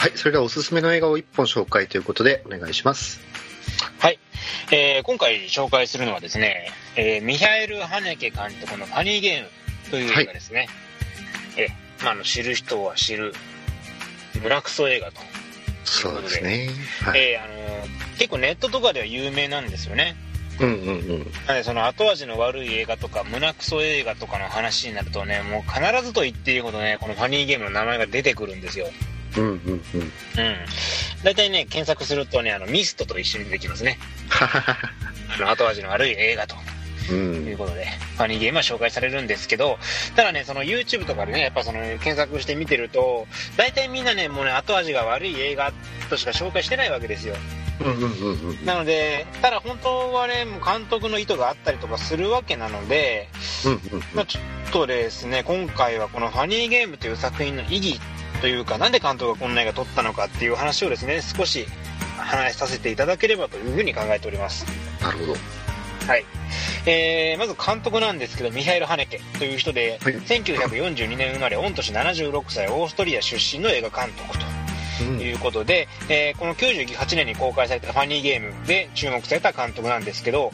はい、それではおすすめの映画を1本紹介ということでお願いします。はい。えー今回紹介するのはですね、えーミハエル・ハネケ監督のファニーゲームという映画ですね。えーまあ、あの、知る人は知る、村クソ映画と。そうですね。はい。えーあのー結構ネットとかでは有名なんですよね。うんうんうん。なのでその後味の悪い映画とか胸クソ映画とかの話になるとねもう必ずと言っていいほどねこのファニーゲームの名前が出てくるんですようんうんうん。うん大体ね検索するとねあのミストと一緒に出てきますね。あの後味の悪い映画とう。というんことで、ファニーゲームは紹介されるんですけど、ただね、その YouTube とかでね、やっぱその検索して見てると、大体みんなね、もうね、後味が悪い映画としか紹介してないわけですよ。なので、ただ本当はね、もう監督の意図があったりとかするわけなので、まあ、ちょっとですね、今回はこのファニーゲームという作品の意義というか、なんで監督がこんな映画撮ったのかっていう話をですね、少し話させていただければというふうに考えております。なるほど。はい。えー、まず監督なんですけど、ミハイル・ハネケという人で、はい1942年生まれ、御年76歳、オーストリア出身の映画監督とうんいうことで、えーこの98年に公開されたファニーゲームで注目された監督なんですけど、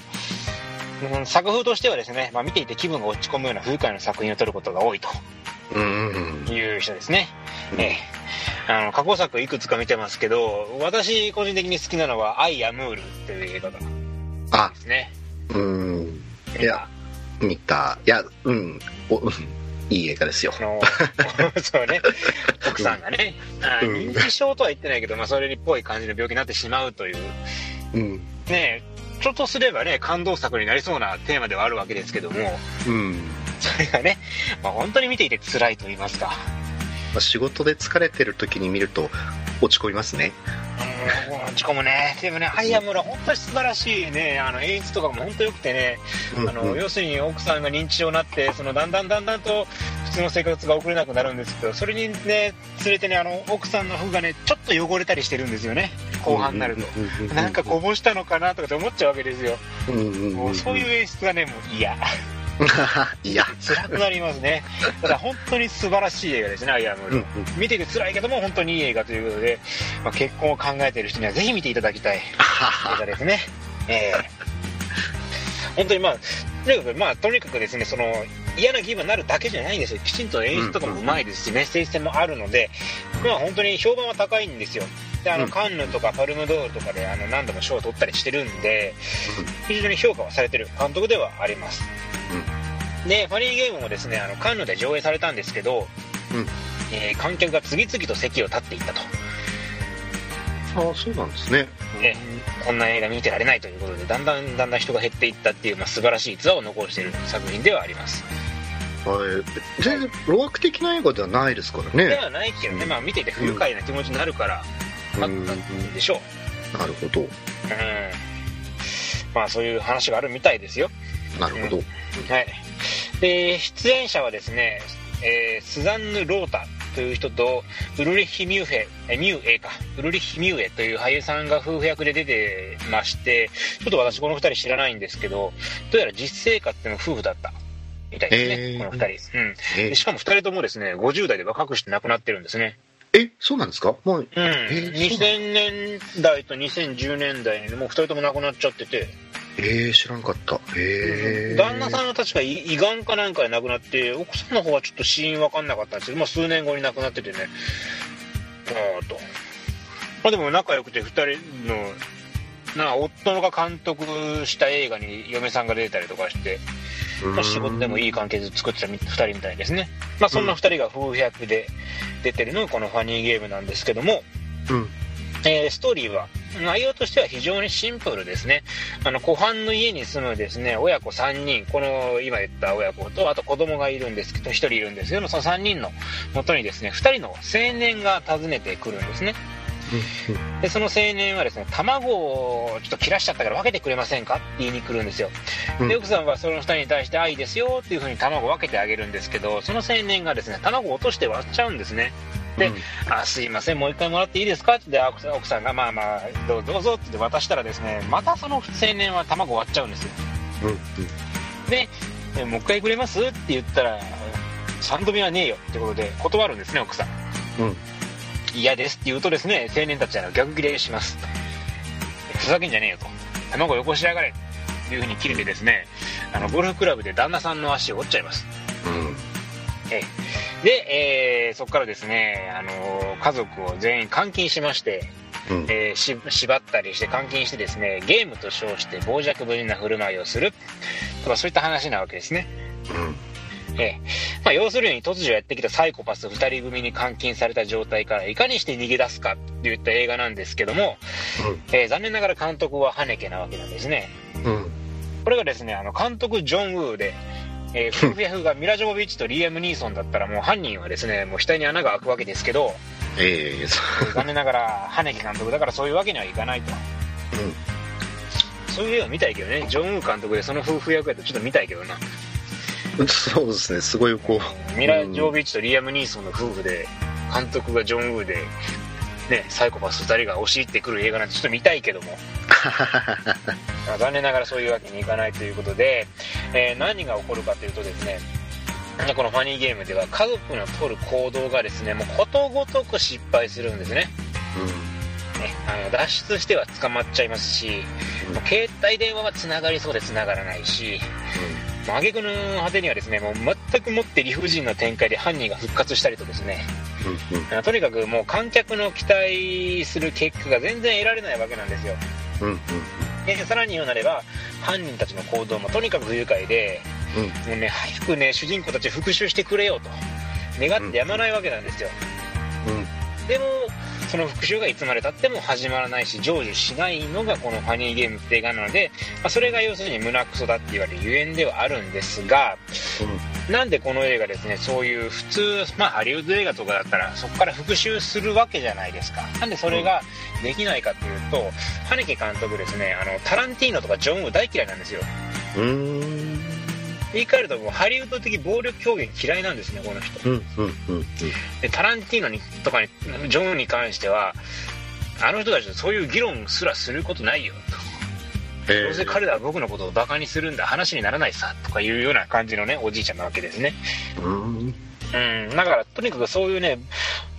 うん作風としてはですね、まあ、見ていて気分が落ち込むような不愉快な作品を撮ることが多いと。いう人ですね。うんえーあの過去作いくつか見てますけど、私個人的に好きなのは、アイ・アムールという映画がであ、すね。うん。いや、見た。いや、うん。おうんいい映画ですよ そうね奥さんがね、あうん認知症とは言ってないけど、まあ、それっぽい感じの病気になってしまうといううん。ねちょっとすればね感動作になりそうなテーマではあるわけですけどもうん。それがね、まあ、本当に見ていて辛いと言いますかまあ仕事で疲れてる時に見ると落ち込みますね。うん落ち込むね。でもねアイアムは本当に素晴らしいね。あの演出とかも本当良くてね。あの、うん。要するに奥さんが認知症になってそのだんだんだんだんと普通の生活が送れなくなるんですけどそれにね連れてねあの奥さんの服がねちょっと汚れたりしてるんですよね。後半になると、となんかこぼしたのかなとかって思っちゃうわけですよ、うんうんうんもうそういう演出がねもう嫌 いや。辛くなりますねただ本当に素晴らしい映画ですねアイアムうんうん見ていて辛いけども本当にいい映画ということで、まあ、結婚を考えている人にはぜひ見ていただきたい映画ですね。ええ本当にまあ、とにかく、まあ、とにかくですね、その、嫌な気分になるだけじゃないんですよ。きちんと演出とかもうまいですし、メッセージ性もあるので、まあ本当に評判は高いんですよ。で、あの、うんカンヌとかパルムドールとかで、あの、何度も賞を取ったりしてるんで、非常に評価はされてる監督ではあります。で、ファニーゲームもですね、あの、カンヌで上映されたんですけど、うんえー観客が次々と席を立っていったと。ああ、そうなんですね。えこんな映画見てられないということでだんだんだんだん人が減っていったっていう、まあ、素晴らしいツアーを残している作品ではあります、はい全然、路悪的な映画ではないですからね。ではないけどね、まあ、見ていて不愉快な気持ちになるからあったんでしょう、なるほど。うんまあそういう話があるみたいですよなるほど。はいで出演者はですね、えースザンヌ・ロータという人とウルリッヒ・ミューフェえミューエか。ウルリッヒ・ミューエという俳優さんが夫婦役で出てましてちょっと私この二人知らないんですけどどうやら実生活でも夫婦だった。みたいですね、えー。この二人、うん、えでしかも二人ともですね50代で若くして亡くなってるんですね。え、そうなんですか？もう、うん、ー2000年代と2010年代にもう二人とも亡くなっちゃってて、えー、知らんかった。えー、旦那さんは確か胃胃がんかなんかで亡くなって奥さんの方はちょっと死因分かんなかったんですけど、まあ、数年後に亡くなっててね。あーと。まあでも仲良くて二人のな夫が監督した映画に嫁さんが出てたりとかして、まあ、仕事でもいい関係で作ってた二人みたいですね、まあ、そんな二人が夫婦役で出てるのがこのファニーゲームなんですけども、うん。えーストーリーは内容としては非常にシンプルですね。あの湖畔の家に住むですね親子3人この今言った親子とあと子供がいるんですけど1人いるんですけどその3人の元にですね2人の青年が訪ねてくるんですね。でその青年はですね卵をちょっと切らしちゃったから分けてくれませんかって言いに来るんですよ。うん。で奥さんはその2人に対して愛ですよっていうふうに卵を分けてあげるんですけどその青年がですね卵を落として割っちゃうんですねで、あすいませんもう一回もらっていいですか？って奥さんがまあまあどうぞって言って渡したらですねまたその青年は卵割っちゃうんですよ。うん。うん。でえもう一回くれます？って言ったら3度目はねえよ。ってことで断るんですね奥さん。うん。嫌ですって言うとですね青年たちは逆ギレします。ふざけんじゃねえよと。卵よこしやがれ。というふうに切れてですねあのゴルフクラブで旦那さんの足を折っちゃいます。うん。ええで、えーそこからですね、あのー家族を全員監禁しまして、うん。えーし縛ったりして監禁してですねゲームと称して傍若無人な振る舞いをするとかそういった話なわけですね、うん。ええまあ、要するに突如やってきたサイコパス2人組に監禁された状態からいかにして逃げ出すかといった映画なんですけども、えー残念ながら監督はハネケなわけなんですねうん。これがですねあの監督ジョン・ウーで、えー、夫婦役がミラ・ジョボビッチとリーアム・ニーソンだったらもう犯人はですねもう額に穴が開くわけですけどええそ残念ながらハネケ監督だからそういうわけにはいかないと。そういう映画見たいけどね。ジョン・ウー監督でその夫婦役やとちょっと見たいけどな。うん。そうですね、すごいこう。ミラ・ジョボビッチとリーアム・ニーソンの夫婦で監督がジョン・ウーでね、サイコパス2人が押し入ってくる映画なんてちょっと見たいけども、まあ 残念ながらそういうわけにいかないということで、えー何が起こるかというとですねでこのファニーゲームでは家族の取る行動がですねもうことごとく失敗するんですね。ねあの脱出しては捕まっちゃいますし、もう携帯電話はつながりそうでつながらないしもう挙句の果てにはですねもう全くもって理不尽な展開で犯人が復活したりとですねうん。とにかくもう観客の期待する結果が全然得られないわけなんですようん。うん。でさらに言うなれば犯人たちの行動もとにかく不愉快でうん。もうね早くね主人公たち復讐してくれよと願ってやまないわけなんですよ、うん。でもその復讐がいつまでたっても始まらないし成就しないのがこのファニーゲームって映画なので、まあ、それが要するに胸クソだって言われるゆえんではあるんですがなんでこの映画ですねそういう普通、まあ、ハリウッド映画とかだったらそこから復讐するわけじゃないですかなんでそれができないかというと羽根監督ですねあのタランティーノとかジョン・ウー大嫌いなんですようん。うん。言い換えるともうハリウッド的暴力表現嫌いなんですねこの人うん。うん。うん。でタランティーノにとかにジョンに関してはあの人たちとそういう議論すらすることないよとえどうせ彼らは僕のことをバカにするんだ話にならないさとかいうような感じのねおじいちゃんなわけですねうん。うんだからとにかくそういうね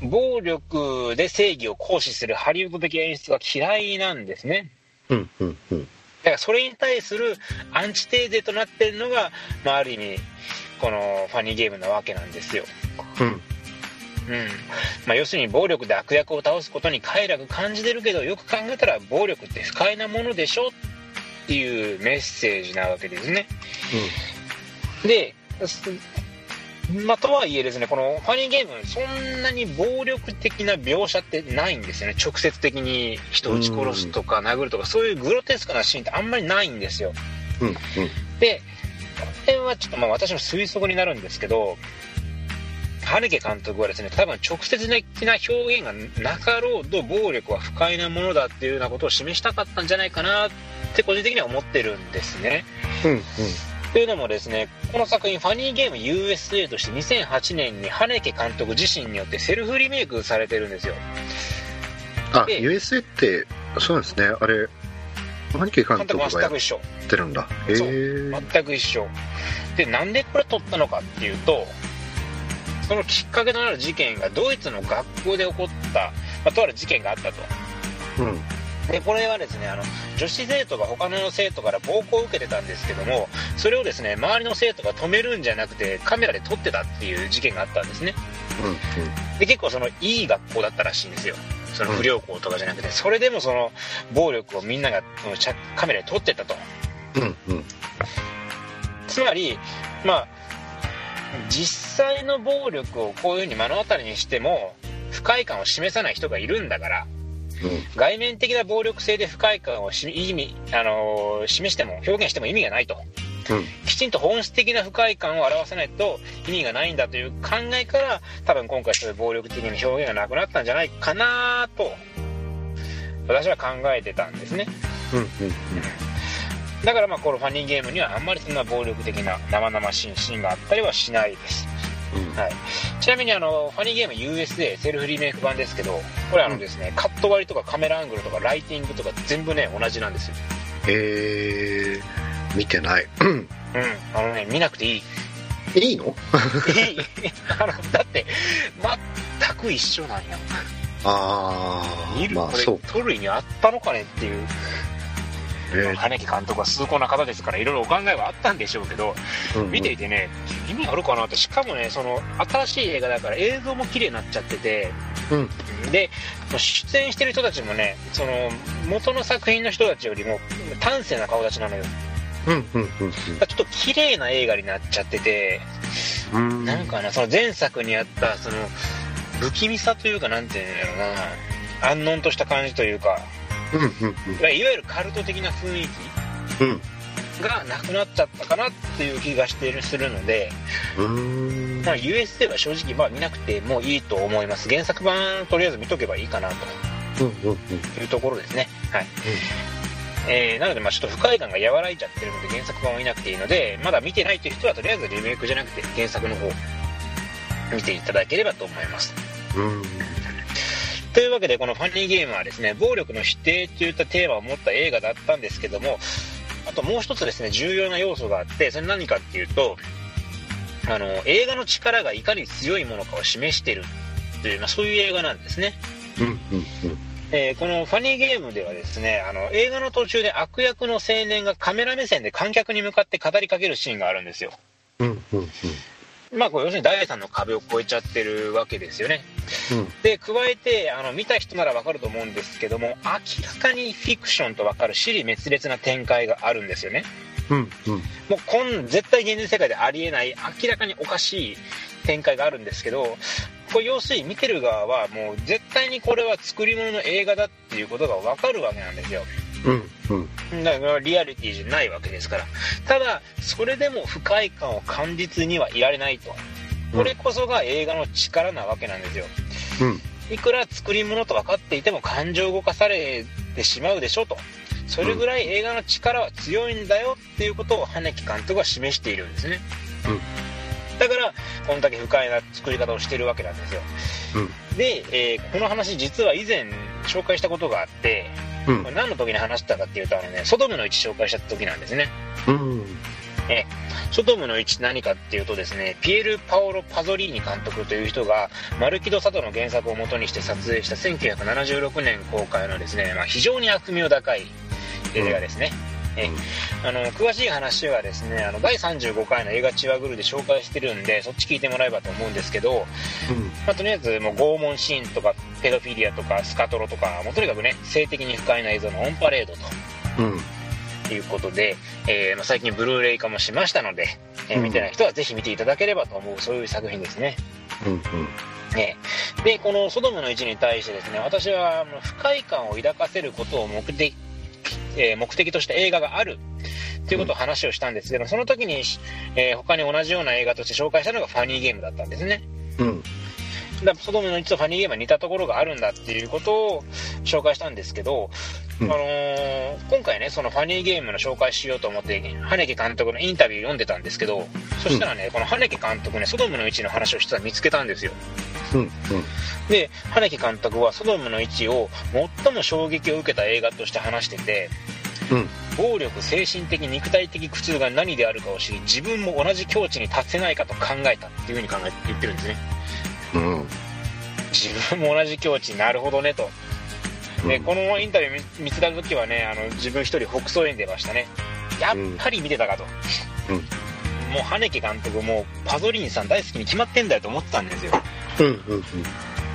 暴力で正義を行使するハリウッド的演出が嫌いなんですねうん。うん。うん。だからそれに対するアンチテーゼとなってるのが、まあ、ある意味このファニーゲームなわけなんですよ。うん。うん。まあ、要するに暴力で悪役を倒すことに快楽感じてるけどよく考えたら暴力って不快なものでしょっていうメッセージなわけですね。で、すまあ、とはいえですねこのファニーゲームそんなに暴力的な描写ってないんですよね直接的に人を撃ち殺すとか殴るとかそういうグロテスクなシーンってあんまりないんですようん。うん。でこれはちょっとまあ私の推測になるんですけど羽根監督はですね多分直接的な表現がなかろうと暴力は不快なものだっていうようなことを示したかったんじゃないかなって個人的には思ってるんですねうん。というのもですねこの作品「ファニーゲーム USA」として2008年に羽根監督自身によってセルフリメイクされてるんですよあ、で USA って、そうですね。あれ、何系監監督がやっ督全く一緒てるんだ。へえ。全く一緒でなんでこれ撮ったのかっていうとそのきっかけとなる事件がドイツの学校で起こった、まあ、とある事件があったとうん。でこれはですねあの女子生徒が他の生徒から暴行を受けてたんですけどもそれをですね周りの生徒が止めるんじゃなくてカメラで撮ってたっていう事件があったんですねうん。で結構そのいい学校だったらしいんですよその不良校とかじゃなくてそれでもその暴力をみんながカメラで撮ってたとうん。うん。つまりまあ実際の暴力をこういうふうに目の当たりにしても不快感を示さない人がいるんだから外面的な暴力性で不快感をし意味、あのー示しても表現しても意味がないとうん。きちんと本質的な不快感を表さないと意味がないんだという考えから多分今回そういう暴力的な表現がなくなったんじゃないかなと私は考えてたんですねうん。うん。だからまあこのファニーゲームにはあんまりそんな暴力的な生々しいシーンがあったりはしないですうん。はい、ちなみにあのファニーゲーム USA セルフリメイク版ですけどこれあのですね、カット割りとかカメラアングルとかライティングとか全部ね同じなんですよ。へえ。見てない。うん。うん。あのね見なくていい。いいの？いい。あのだって全く一緒なんや。ああ、見る、これまあそう。トルイにあったのかねっていう、え羽根監督は崇高な方ですからいろいろお考えはあったんでしょうけど、ー見ていてね意味あるかなってしかもねその新しい映画だから映像も綺麗になっちゃっててうん。で出演してる人たちもねその元の作品の人たちよりも端正な顔立ちなのようん、うん、うんちょっと綺麗な映画になっちゃっててうん。うん。なんかなその前作にあったその不気味さというかなんていうんだろうな安穏とした感じというかうん、うん、いわゆるカルト的な雰囲うん。うん。気がなくなっちゃったかなっていう気がしてるするので、うーん。まあ、US では正直まあ見なくてもいいと思います原作版とりあえず見とけばいいかなとうん、うん、うん。いうところですねはい、えーなのでまあちょっと不快感が和らいちゃってるので原作版を見なくていいのでまだ見てないという人はとりあえずリメイクじゃなくて原作の方見ていただければと思いますうん。というわけでこのファニーゲームはですね暴力の否定といったテーマを持った映画だったんですけどもあともう一つですね重要な要素があってそれ何かっていうとあの映画の力がいかに強いものかを示しているという、まあ、そういう映画なんですね。うん、うん、えーこのファニーゲームではですねあの映画の途中で悪役の青年がカメラ目線で観客に向かって語りかけるシーンがあるんですよ。うん。うん、うん、まあこれ要するに第3の壁を越えちゃってるわけですよねうん。で加えてあの見た人ならわかると思うんですけども明らかにフィクションとわかる尻滅裂な展開があるんですよねうん、うん。もうこん絶対現実世界でありえない明らかにおかしい展開があるんですけどこれ要するに見てる側はもう絶対にこれは作り物の映画だっていうことがわかるわけなんですようん、うん。だからリアリティじゃないわけですから。ただそれでも不快感を感じずにはいられないと。これこそが映画の力なわけなんですよ。うん。いくら作り物と分かっていても感情を動かされてしまうでしょと。それぐらい映画の力は強いんだよっていうことを羽根監督は示しているんですね、うん。だからこんだけ不快な作り方をしてるわけなんですよ。うん。で、えーこの話実は以前紹介したことがあってうん。これ何の時に話したかっていうとあのねソドムの1紹介した時なんですね。うん。ソドムの1何かっていうとですねピエール・パオロ・パゾリーニ監督という人がマルキド・サトの原作を元にして撮影した1976年公開のですね、まあ、非常に悪名高い映画ですね、えあの詳しい話はですねあの第35回の映画「チワグル」で紹介してるんでそっち聞いてもらえばと思うんですけど、まあ、とりあえずもう拷問シーンとかペドフィリアとかスカトロとかもうとにかくね性的に不快な映像のオンパレードとうん。ということで、えーまあ、最近ブルーレイ化もしましたので、えーうん見てない人はぜひ見ていただければと思うそういう作品ですね。うん。うん。ねでこの「ソドムの1」に対してですね私は不快感を抱かせることを目的,、えー目的とした映画があるということを話をしたんですけどその時に、えー他に同じような映画として紹介したのがファニーゲームだったんですね。うん。だソドムの1とファニーゲームは似たところがあるんだっていうことを紹介したんですけど、うんあのー今回ねそのファニーゲームの紹介しようと思って羽根監督のインタビュー読んでたんですけどそしたらね、この羽根監督ねソドムの1の話をしてたら見つけたんですようん。うん。で羽根監督はソドムの1を最も衝撃を受けた映画として話しててうん。暴力精神的肉体的苦痛が何であるかを知り自分も同じ境地に達せないかと考えたっていうふうに考えて言ってるんですねうん。自分も同じ境地なるほどねとでこのインタビュー見見つかる時はねあの自分一人北総園出ましたねやっぱり見てたかと、うんもう羽根監督もパゾリーニさん大好きに決まってんだよと思ってたんですようん。うん。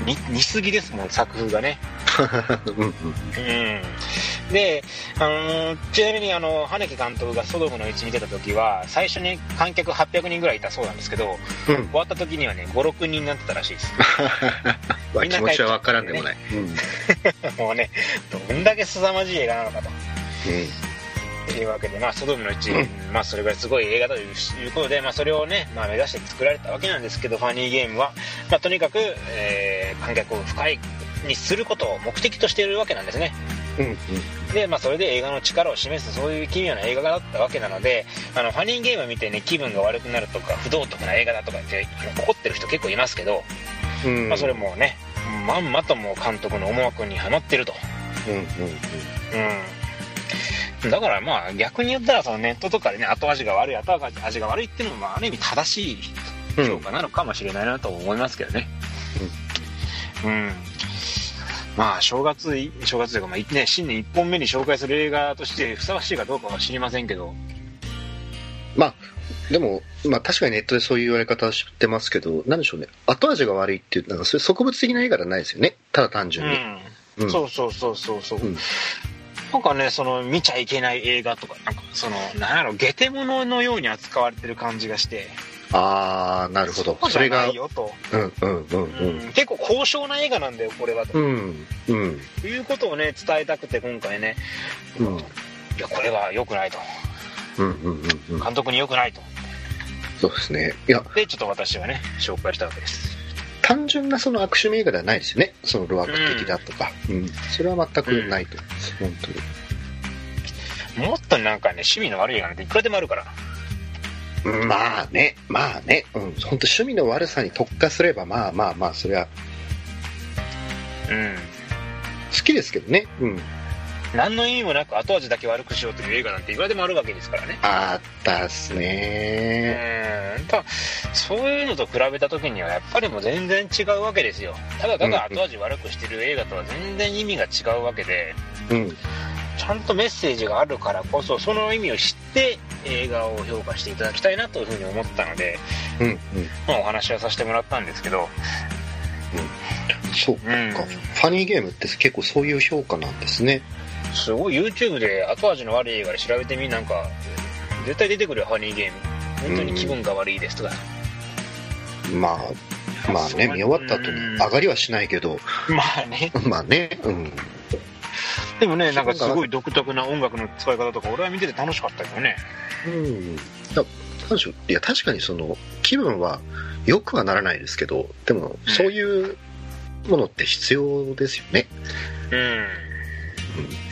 に似すぎですもん作風がね うん。うんで、あのーちなみにあの羽根監督がソドムの1見てた時は最初に観客800人ぐらいいたそうなんですけどうん。終わった時にはね56人になってたらしいです まあ気持ちはわからんでもない。うん。もうねどんだけ凄まじい映画なのかとうん。いうわけで、まあ、ソドムの1、まあ、それぐらいすごい映画といういうことで、まあ、それをね、まあ、目指して作られたわけなんですけど、ファニーゲームは、まあ、とにかく、えー観客を不快にすることを目的としているわけなんですね。うん。で、まあ、それで映画の力を示す、そういう奇妙な映画だったわけなので、あの、ファニーゲームを見てね、気分が悪くなるとか、不道徳な映画だとか言って、怒ってる人結構いますけど、うん。まあ、それもね、まんまともう監督の思惑にはまってると。うん。うん。うん。だからまあ逆に言ったらそのネットとかでね後味が悪い後味が悪いっていうのもまあある意味正しいうん。評価なのかもしれないなと思いますけどね。うん。まあ、正月い、正月というか、まあ、いね、新年1本目に紹介する映画としてふさわしいかどうかは知りませんけど、まあ、でも、まあ確かにネットでそういう言われ方は知ってますけど、なんでしょうね。後味が悪いっていう、なんかそういう植物的な映画じゃないですよね。ただ単純に。うん、そうそうそうそうそう、うんなんかねその見ちゃいけない映画とかなんかそのなんやろゲテモノのように扱われてる感じがしてあー、なるほど。それが、いよと、うんうんうんうん結構高尚な映画なんだよこれはと、うん。うん。うん。いうことをね伝えたくて今回ねうん。いやこれは良くないとうんうんうんうん。監督に良くないとそうですね。いや、でちょっと私はね紹介したわけです単純なその悪趣味映画ではないですよね。その路悪的だとか。うん。それは全くないと思います。本当に。もっとなんかね趣味の悪い映画なんていくらでもあるからまあね、まあね、うん、本当趣味の悪さに特化すれば、まあまあまあ、それはうん好きですけどね。うん。何の意味もなく後味だけ悪くしようという映画なんていくらでもあるわけですからねあったっすね。うんただそういうのと比べた時にはやっぱりもう全然違うわけですよただただ後味悪くしてる映画とは全然意味が違うわけでうん。ちゃんとメッセージがあるからこそその意味を知って映画を評価していただきたいなというふうに思ったので、うん。うん。まあ、お話はさせてもらったんですけどそうか。うんファニーゲームって結構そういう評価なんですね。すごい YouTube で後味の悪い映画で調べてみなんか絶対出てくるよファニーゲーム本当に気分が悪いですとか、まあ、まあね、見終わった後に上がりはしないけど、まあね まあね、うん。でもねなんかすごい独特な音楽の使い方とか俺は見てて楽しかったけどねうん。だなんでしょういや、確かにその、気分は良くはならないですけど、でも、うんそういうものって必要ですよね。うん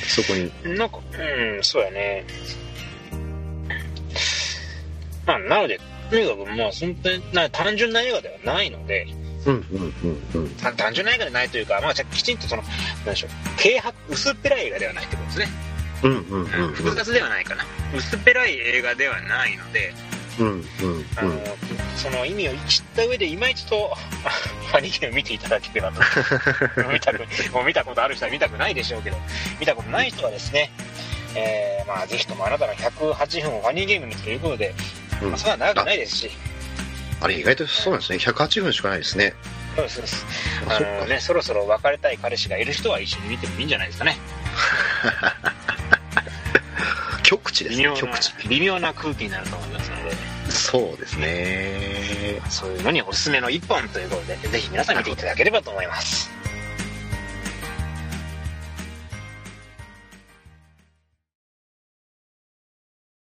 そこに。なんか、うん、そうやね。まあ、なので、とにかく、まあ、本当にな単純な映画ではないので、うんうんうんうん。た単純な映画ではないというか、まあ、きちんとその、なんでしょう、軽薄、薄っぺらい映画ではないってことですね。うんうんうんうん。複雑ではないかな。薄っぺらい映画ではないので、うんうんあの、その意味を知った上で、今一度、ファニーゲーム見ていただければと。見たく、もう見たことある人は見たくないでしょうけど、見たことない人はですね、えー、まあ、ぜひともあなたの108分をファニーゲームにということで、うん。うんまあ、それは長くないですし、あれ意外とそうなんですね。108分しかないですね。そうですそうです。ね、そろそろ別れたい彼氏がいる人は一緒に見てもいいんじゃないですかね。極地ですね極地。、微妙な空気になると思いますので、そうですね。そういうのにおすすめの一本ということで、ぜひ皆さん見ていただければと思います。